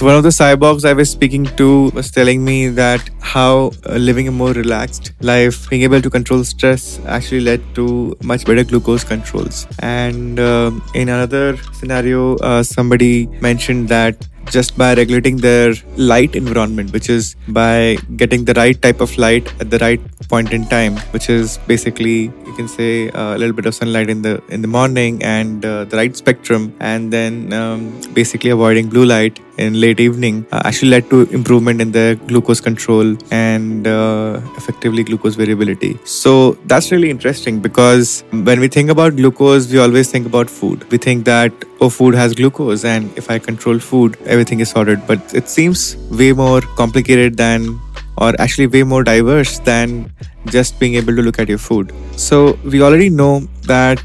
So one of the cyborgs I was speaking to was telling me that how uh, living a more relaxed life, being able to control stress, actually led to much better glucose controls. And um in another scenario, uh, somebody mentioned that just by regulating their light environment, which is by getting the right type of light at the right point in time, which is basically you can say uh, a little bit of sunlight in the in the morning and uh, the right spectrum, and then um, basically avoiding blue light in late evening uh, actually led to improvement in the glucose control and uh, effectively glucose variability. So that's really interesting because when we think about glucose, we always think about food. We think that oh, food has glucose, and if I control food, everything is sorted. But it seems way more complicated than or actually way more diverse than just being able to look at your food. So we already know that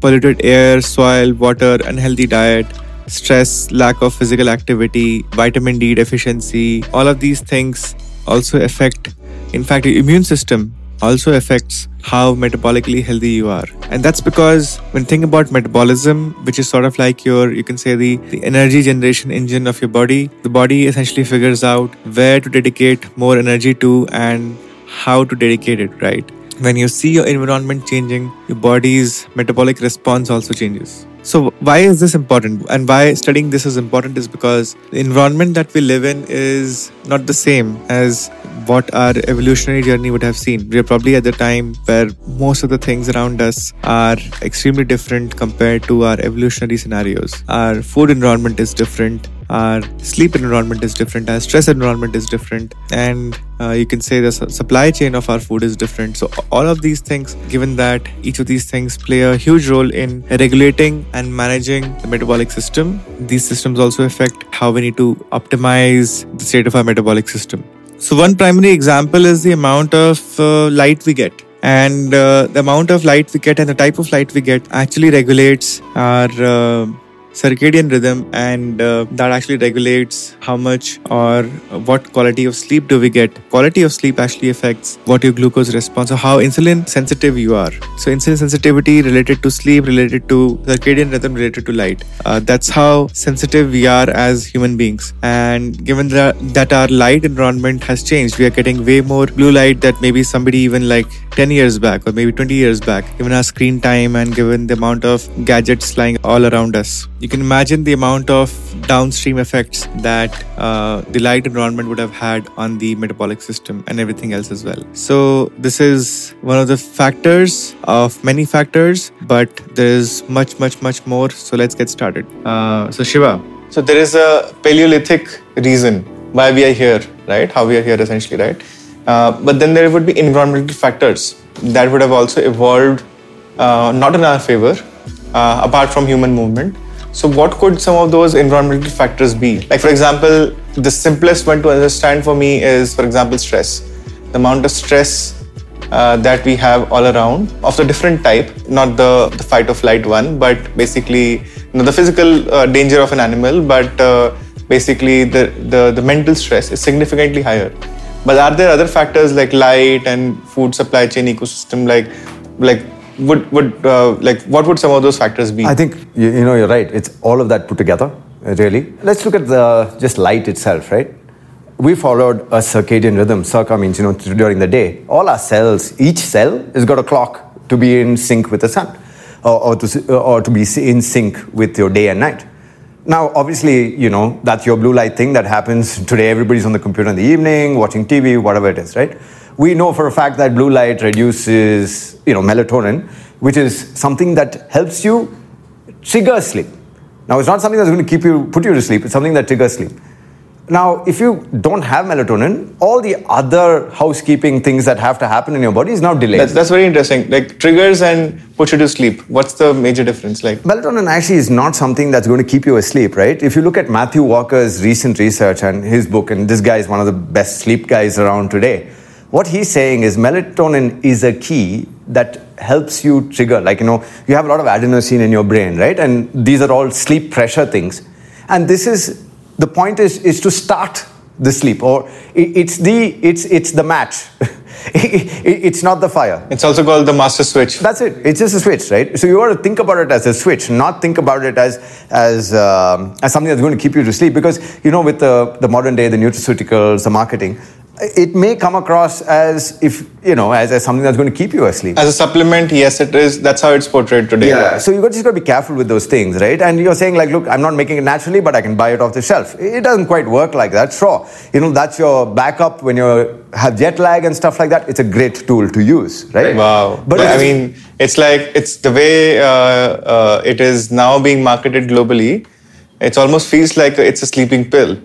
polluted air, soil, water, unhealthy diet, stress, lack of physical activity, vitamin D deficiency, all of these things also affect, in fact, your immune system also affects how metabolically healthy you are. And that's because when think about metabolism, which is sort of like your, you can say the, the energy generation engine of your body, the body essentially figures out where to dedicate more energy to and how to dedicate it, right? When you see your environment changing, your body's metabolic response also changes. So, why is this important? And why studying this is important is because the environment that we live in is not the same as what our evolutionary journey would have seen. We are probably at the time where most of the things around us are extremely different compared to our evolutionary scenarios. Our food environment is different our sleep environment is different our stress environment is different and uh, you can say the su- supply chain of our food is different. So all of these things given that each of these things play a huge role in regulating and managing the metabolic system these systems also affect how we need to optimize the state of our metabolic system. So one primary example is the amount of uh, light we get. And uh, the amount of light we get and the type of light we get actually regulates our uh, circadian rhythm and uh, that actually regulates how much or what quality of sleep do we get. Quality of sleep actually affects what your glucose response or how insulin sensitive you are. So insulin sensitivity related to sleep related to circadian rhythm related to light. Uh, that's how sensitive we are as human beings. And given that, that our light environment has changed we are getting way more blue light that maybe somebody even like 10 years back or maybe 20 years back given our screen time and given the amount of gadgets lying all around us you can imagine the amount of downstream effects that uh, the light environment would have had on the metabolic system and everything else as well. So, this is one of the factors of many factors, but there's much, much, much more. So, let's get started. Uh, so, Shiva, so there is a Paleolithic reason why we are here, right? How we are here essentially, right? Uh, but then there would be environmental factors that would have also evolved uh, not in our favor, uh, apart from human movement so, what could some of those environmental factors be? Like, for example, the simplest one to understand for me is, for example, stress. The amount of stress uh, that we have all around of the different type, not the, the fight or flight one, but basically you know, the physical uh, danger of an animal, but uh, basically the, the, the mental stress is significantly higher. But are there other factors like light and food supply chain ecosystem, like like would would uh, like what would some of those factors be? I think you, you know you're right. It's all of that put together, really. Let's look at the just light itself, right? We followed a circadian rhythm. Circa means you know during the day. All our cells, each cell has got a clock to be in sync with the sun, or, or to or to be in sync with your day and night. Now, obviously, you know that's your blue light thing that happens today. Everybody's on the computer in the evening, watching TV, whatever it is, right? We know for a fact that blue light reduces you know, melatonin, which is something that helps you trigger sleep. Now, it's not something that's going to keep you, put you to sleep, it's something that triggers sleep. Now, if you don't have melatonin, all the other housekeeping things that have to happen in your body is now delayed. That's, that's very interesting. Like triggers and put you to sleep. What's the major difference? Like melatonin actually is not something that's going to keep you asleep, right? If you look at Matthew Walker's recent research and his book, and this guy is one of the best sleep guys around today what he's saying is melatonin is a key that helps you trigger like you know you have a lot of adenosine in your brain right and these are all sleep pressure things and this is the point is is to start the sleep, or it's the it's it's the match. it's not the fire. It's also called the master switch. That's it. It's just a switch, right? So you want to think about it as a switch, not think about it as as um, as something that's going to keep you to sleep. Because you know, with the the modern day, the nutraceuticals, the marketing, it may come across as if you know as, as something that's going to keep you asleep. As a supplement yes it is. That's how it's portrayed today. Yeah so you just got to be careful with those things right? And you're saying like look i'm not making it naturally but i can buy it off the shelf. It doesn't quite work like that. Sure you know that's your backup when you have jet lag and stuff like that. It's a great tool to use right? Wow. But i mean it's like it's the way uh, uh, it is now being marketed globally. It almost feels like it's a sleeping pill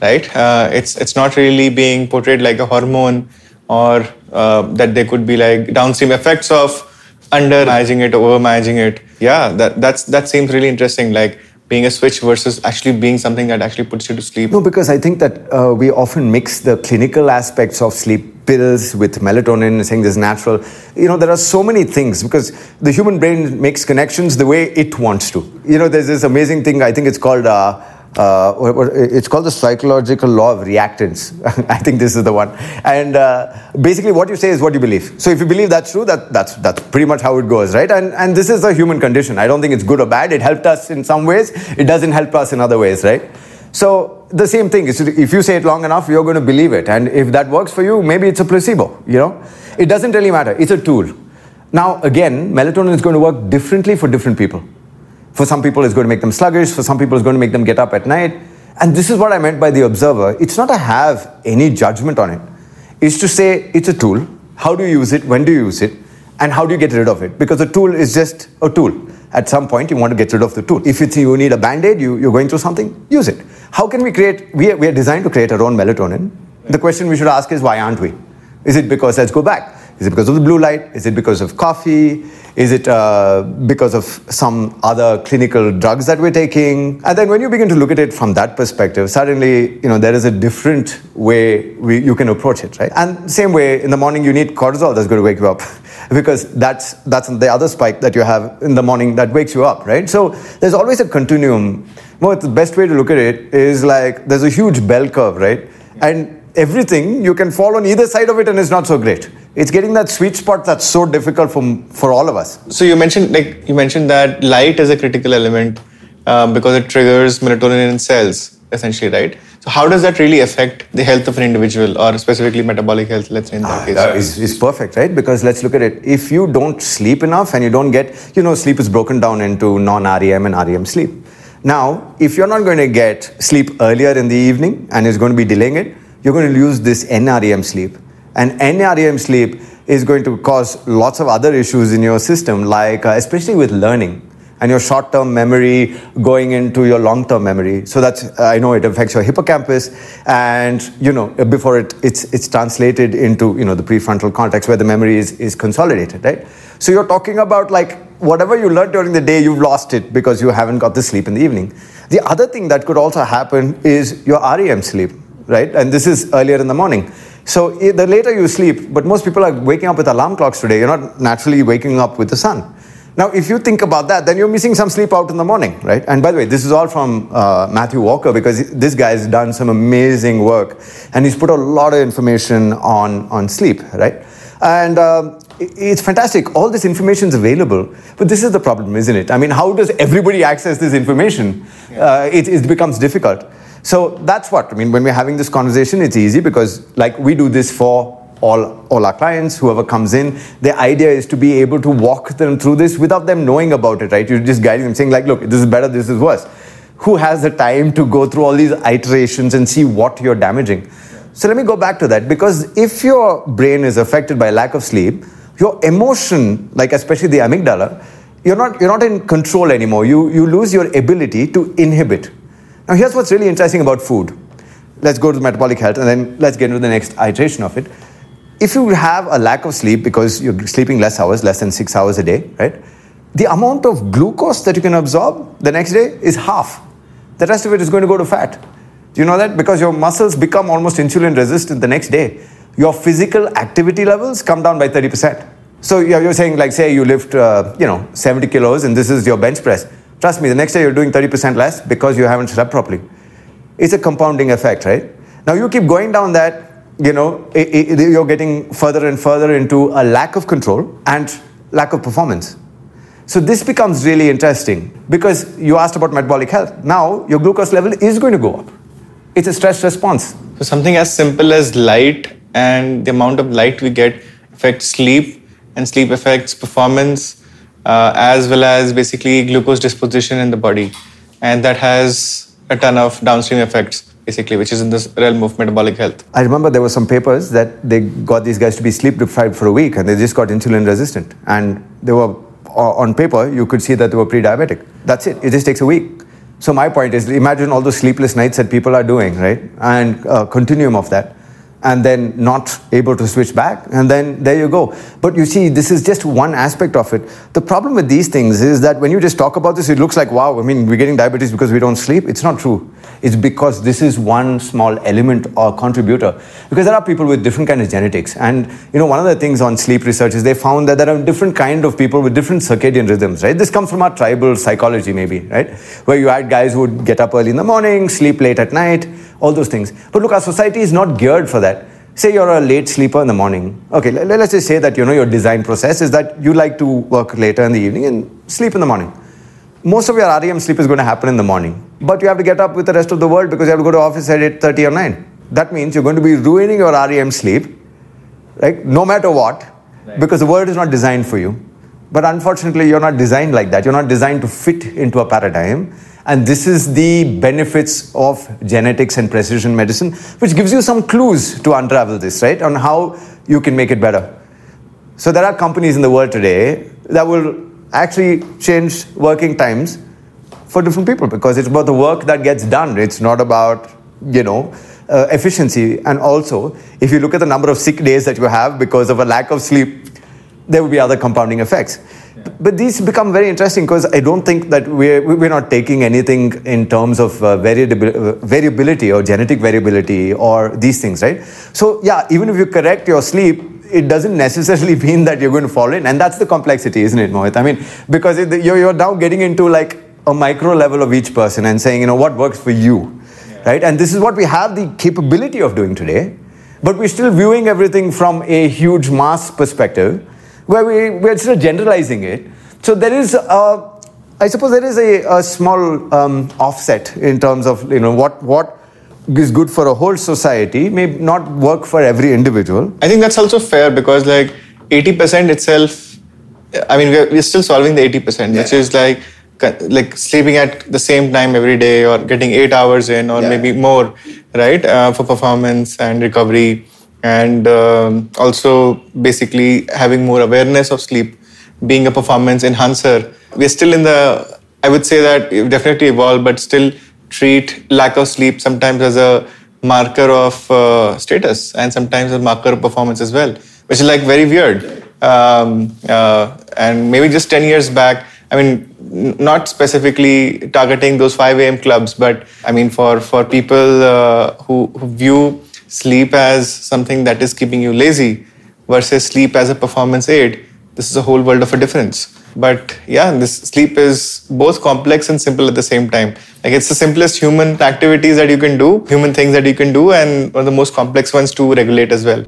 right? Uh, it's it's not really being portrayed like a hormone or uh, that there could be like downstream effects of under managing it, over managing it. Yeah, that that's that seems really interesting. Like being a switch versus actually being something that actually puts you to sleep. No, because I think that uh, we often mix the clinical aspects of sleep pills with melatonin, saying this natural. You know, there are so many things because the human brain makes connections the way it wants to. You know, there's this amazing thing. I think it's called. Uh, uh, it's called the psychological law of reactance. I think this is the one. And uh, basically, what you say is what you believe. So if you believe that's true, that, that's, that's pretty much how it goes, right? And, and this is a human condition. I don't think it's good or bad. It helped us in some ways, it doesn't help us in other ways, right? So the same thing is if you say it long enough, you're going to believe it. And if that works for you, maybe it's a placebo, you know? It doesn't really matter. It's a tool. Now, again, melatonin is going to work differently for different people. For some people, it's going to make them sluggish. For some people, it's going to make them get up at night. And this is what I meant by the observer. It's not to have any judgment on it. It's to say it's a tool. How do you use it? When do you use it? And how do you get rid of it? Because a tool is just a tool. At some point, you want to get rid of the tool. If it's, you need a band aid, you, you're going through something, use it. How can we create? We are, we are designed to create our own melatonin. The question we should ask is why aren't we? Is it because, let's go back, is it because of the blue light? Is it because of coffee? Is it uh, because of some other clinical drugs that we're taking? And then when you begin to look at it from that perspective, suddenly, you know, there is a different way we, you can approach it, right? And same way, in the morning you need cortisol that's going to wake you up. because that's that's the other spike that you have in the morning that wakes you up, right? So there's always a continuum. Well, the best way to look at it is like there's a huge bell curve, right? And everything you can fall on either side of it and it's not so great it's getting that sweet spot that's so difficult for, for all of us. So you mentioned like you mentioned that light is a critical element um, because it triggers melatonin in cells essentially right? So how does that really affect the health of an individual or specifically metabolic health let's say in that ah, case? that is, is perfect right? Because let's look at it. If you don't sleep enough and you don't get you know sleep is broken down into non-rem and rem sleep. Now if you're not going to get sleep earlier in the evening and it's going to be delaying it you're going to lose this NREM sleep. And NREM sleep is going to cause lots of other issues in your system, like uh, especially with learning and your short-term memory going into your long-term memory. So that's uh, I know it affects your hippocampus, and you know before it it's it's translated into you know the prefrontal cortex where the memory is is consolidated, right? So you're talking about like whatever you learned during the day, you've lost it because you haven't got the sleep in the evening. The other thing that could also happen is your REM sleep right? And this is earlier in the morning. So the later you sleep, but most people are waking up with alarm clocks today. You're not naturally waking up with the sun. Now, if you think about that, then you're missing some sleep out in the morning, right? And by the way, this is all from uh, Matthew Walker because this guy has done some amazing work and he's put a lot of information on, on sleep, right? And uh, it's fantastic. All this information is available, but this is the problem, isn't it? I mean, how does everybody access this information? Uh, it, it becomes difficult. So that's what I mean. When we're having this conversation, it's easy because, like, we do this for all, all our clients, whoever comes in. The idea is to be able to walk them through this without them knowing about it, right? You're just guiding them, saying, like, look, this is better, this is worse. Who has the time to go through all these iterations and see what you're damaging? So let me go back to that because if your brain is affected by lack of sleep, your emotion, like especially the amygdala, you're not, you're not in control anymore. You, you lose your ability to inhibit now, here's what's really interesting about food. Let's go to the metabolic health and then let's get into the next iteration of it. If you have a lack of sleep because you're sleeping less hours, less than six hours a day, right? The amount of glucose that you can absorb the next day is half. The rest of it is going to go to fat. Do you know that? Because your muscles become almost insulin resistant the next day. Your physical activity levels come down by 30%. So you're saying, like, say you lift, uh, you know, 70 kilos and this is your bench press Trust me, the next day you're doing 30% less because you haven't slept properly. It's a compounding effect, right? Now you keep going down that, you know, i- i- you're getting further and further into a lack of control and lack of performance. So this becomes really interesting because you asked about metabolic health. Now your glucose level is going to go up. It's a stress response. So something as simple as light and the amount of light we get affects sleep, and sleep affects performance, uh, as well as basically glucose disposition in the body, and that has a ton of downstream effects, basically, which is in the realm of metabolic health. I remember there were some papers that they got these guys to be sleep deprived for a week and they just got insulin resistant. And they were, on paper, you could see that they were pre diabetic. That's it. It just takes a week. So, my point is imagine all those sleepless nights that people are doing, right? And continuum of that. And then not able to switch back. And then there you go. But you see, this is just one aspect of it. The problem with these things is that when you just talk about this, it looks like, wow, I mean, we're getting diabetes because we don't sleep. It's not true. It's because this is one small element or contributor. Because there are people with different kind of genetics. And, you know, one of the things on sleep research is they found that there are different kind of people with different circadian rhythms, right? This comes from our tribal psychology, maybe, right? Where you had guys who would get up early in the morning, sleep late at night, all those things. But look, our society is not geared for that. Say you're a late sleeper in the morning. Okay, le- let's just say that, you know, your design process is that you like to work later in the evening and sleep in the morning most of your REM sleep is going to happen in the morning. But you have to get up with the rest of the world because you have to go to office at 8.30 or 9. That means you're going to be ruining your REM sleep, right? No matter what, because the world is not designed for you. But unfortunately, you're not designed like that. You're not designed to fit into a paradigm. And this is the benefits of genetics and precision medicine, which gives you some clues to unravel this, right? On how you can make it better. So there are companies in the world today that will actually change working times for different people because it's about the work that gets done. It's not about, you know, uh, efficiency. And also, if you look at the number of sick days that you have because of a lack of sleep, there will be other compounding effects. But these become very interesting because I don't think that we're, we're not taking anything in terms of uh, variabil- uh, variability or genetic variability or these things, right? So, yeah, even if you correct your sleep, it doesn't necessarily mean that you're going to fall in. And that's the complexity, isn't it, Mohit? I mean, because it, you're, you're now getting into like a micro level of each person and saying, you know, what works for you, right? And this is what we have the capability of doing today. But we're still viewing everything from a huge mass perspective where we, we're still generalizing it. So there is, a, I suppose, there is a, a small um, offset in terms of you know what what is good for a whole society may not work for every individual. I think that's also fair because like 80% itself, I mean, we're, we're still solving the 80%, which is like like sleeping at the same time every day or getting eight hours in or Yeah. maybe more, right, uh, for performance and recovery. And um, also basically having more awareness of sleep, being a performance enhancer. We're still in the, I would say that definitely evolved, but still treat lack of sleep sometimes as a marker of uh, status and sometimes a marker of performance as well, which is like very weird. Um, uh, and maybe just 10 years back, I mean, not specifically targeting those 5 a.m. clubs, but I mean, for, for people uh, who, who view sleep as something that is keeping you lazy versus sleep as a performance aid, this is a whole world of a difference. But yeah, this sleep is both complex and simple at the same time. Like it's the simplest human activities that you can do, human things that you can do, and one of the most complex ones to regulate as well.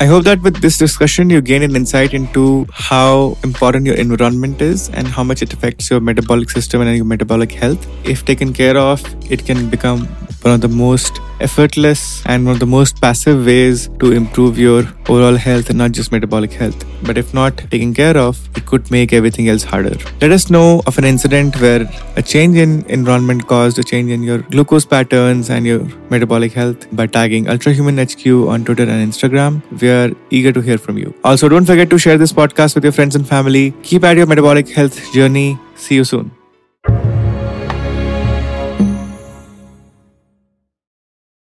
I hope that with this discussion, you gain an insight into how important your environment is and how much it affects your metabolic system and your metabolic health. If taken care of, it can become one of the most effortless and one of the most passive ways to improve your overall health and not just metabolic health. But if not taken care of, it could make everything else harder. Let us know of an incident where a change in environment caused a change in your glucose patterns and your metabolic health by tagging Ultrahuman HQ on Twitter and Instagram. We are eager to hear from you. Also, don't forget to share this podcast with your friends and family. Keep at your metabolic health journey. See you soon.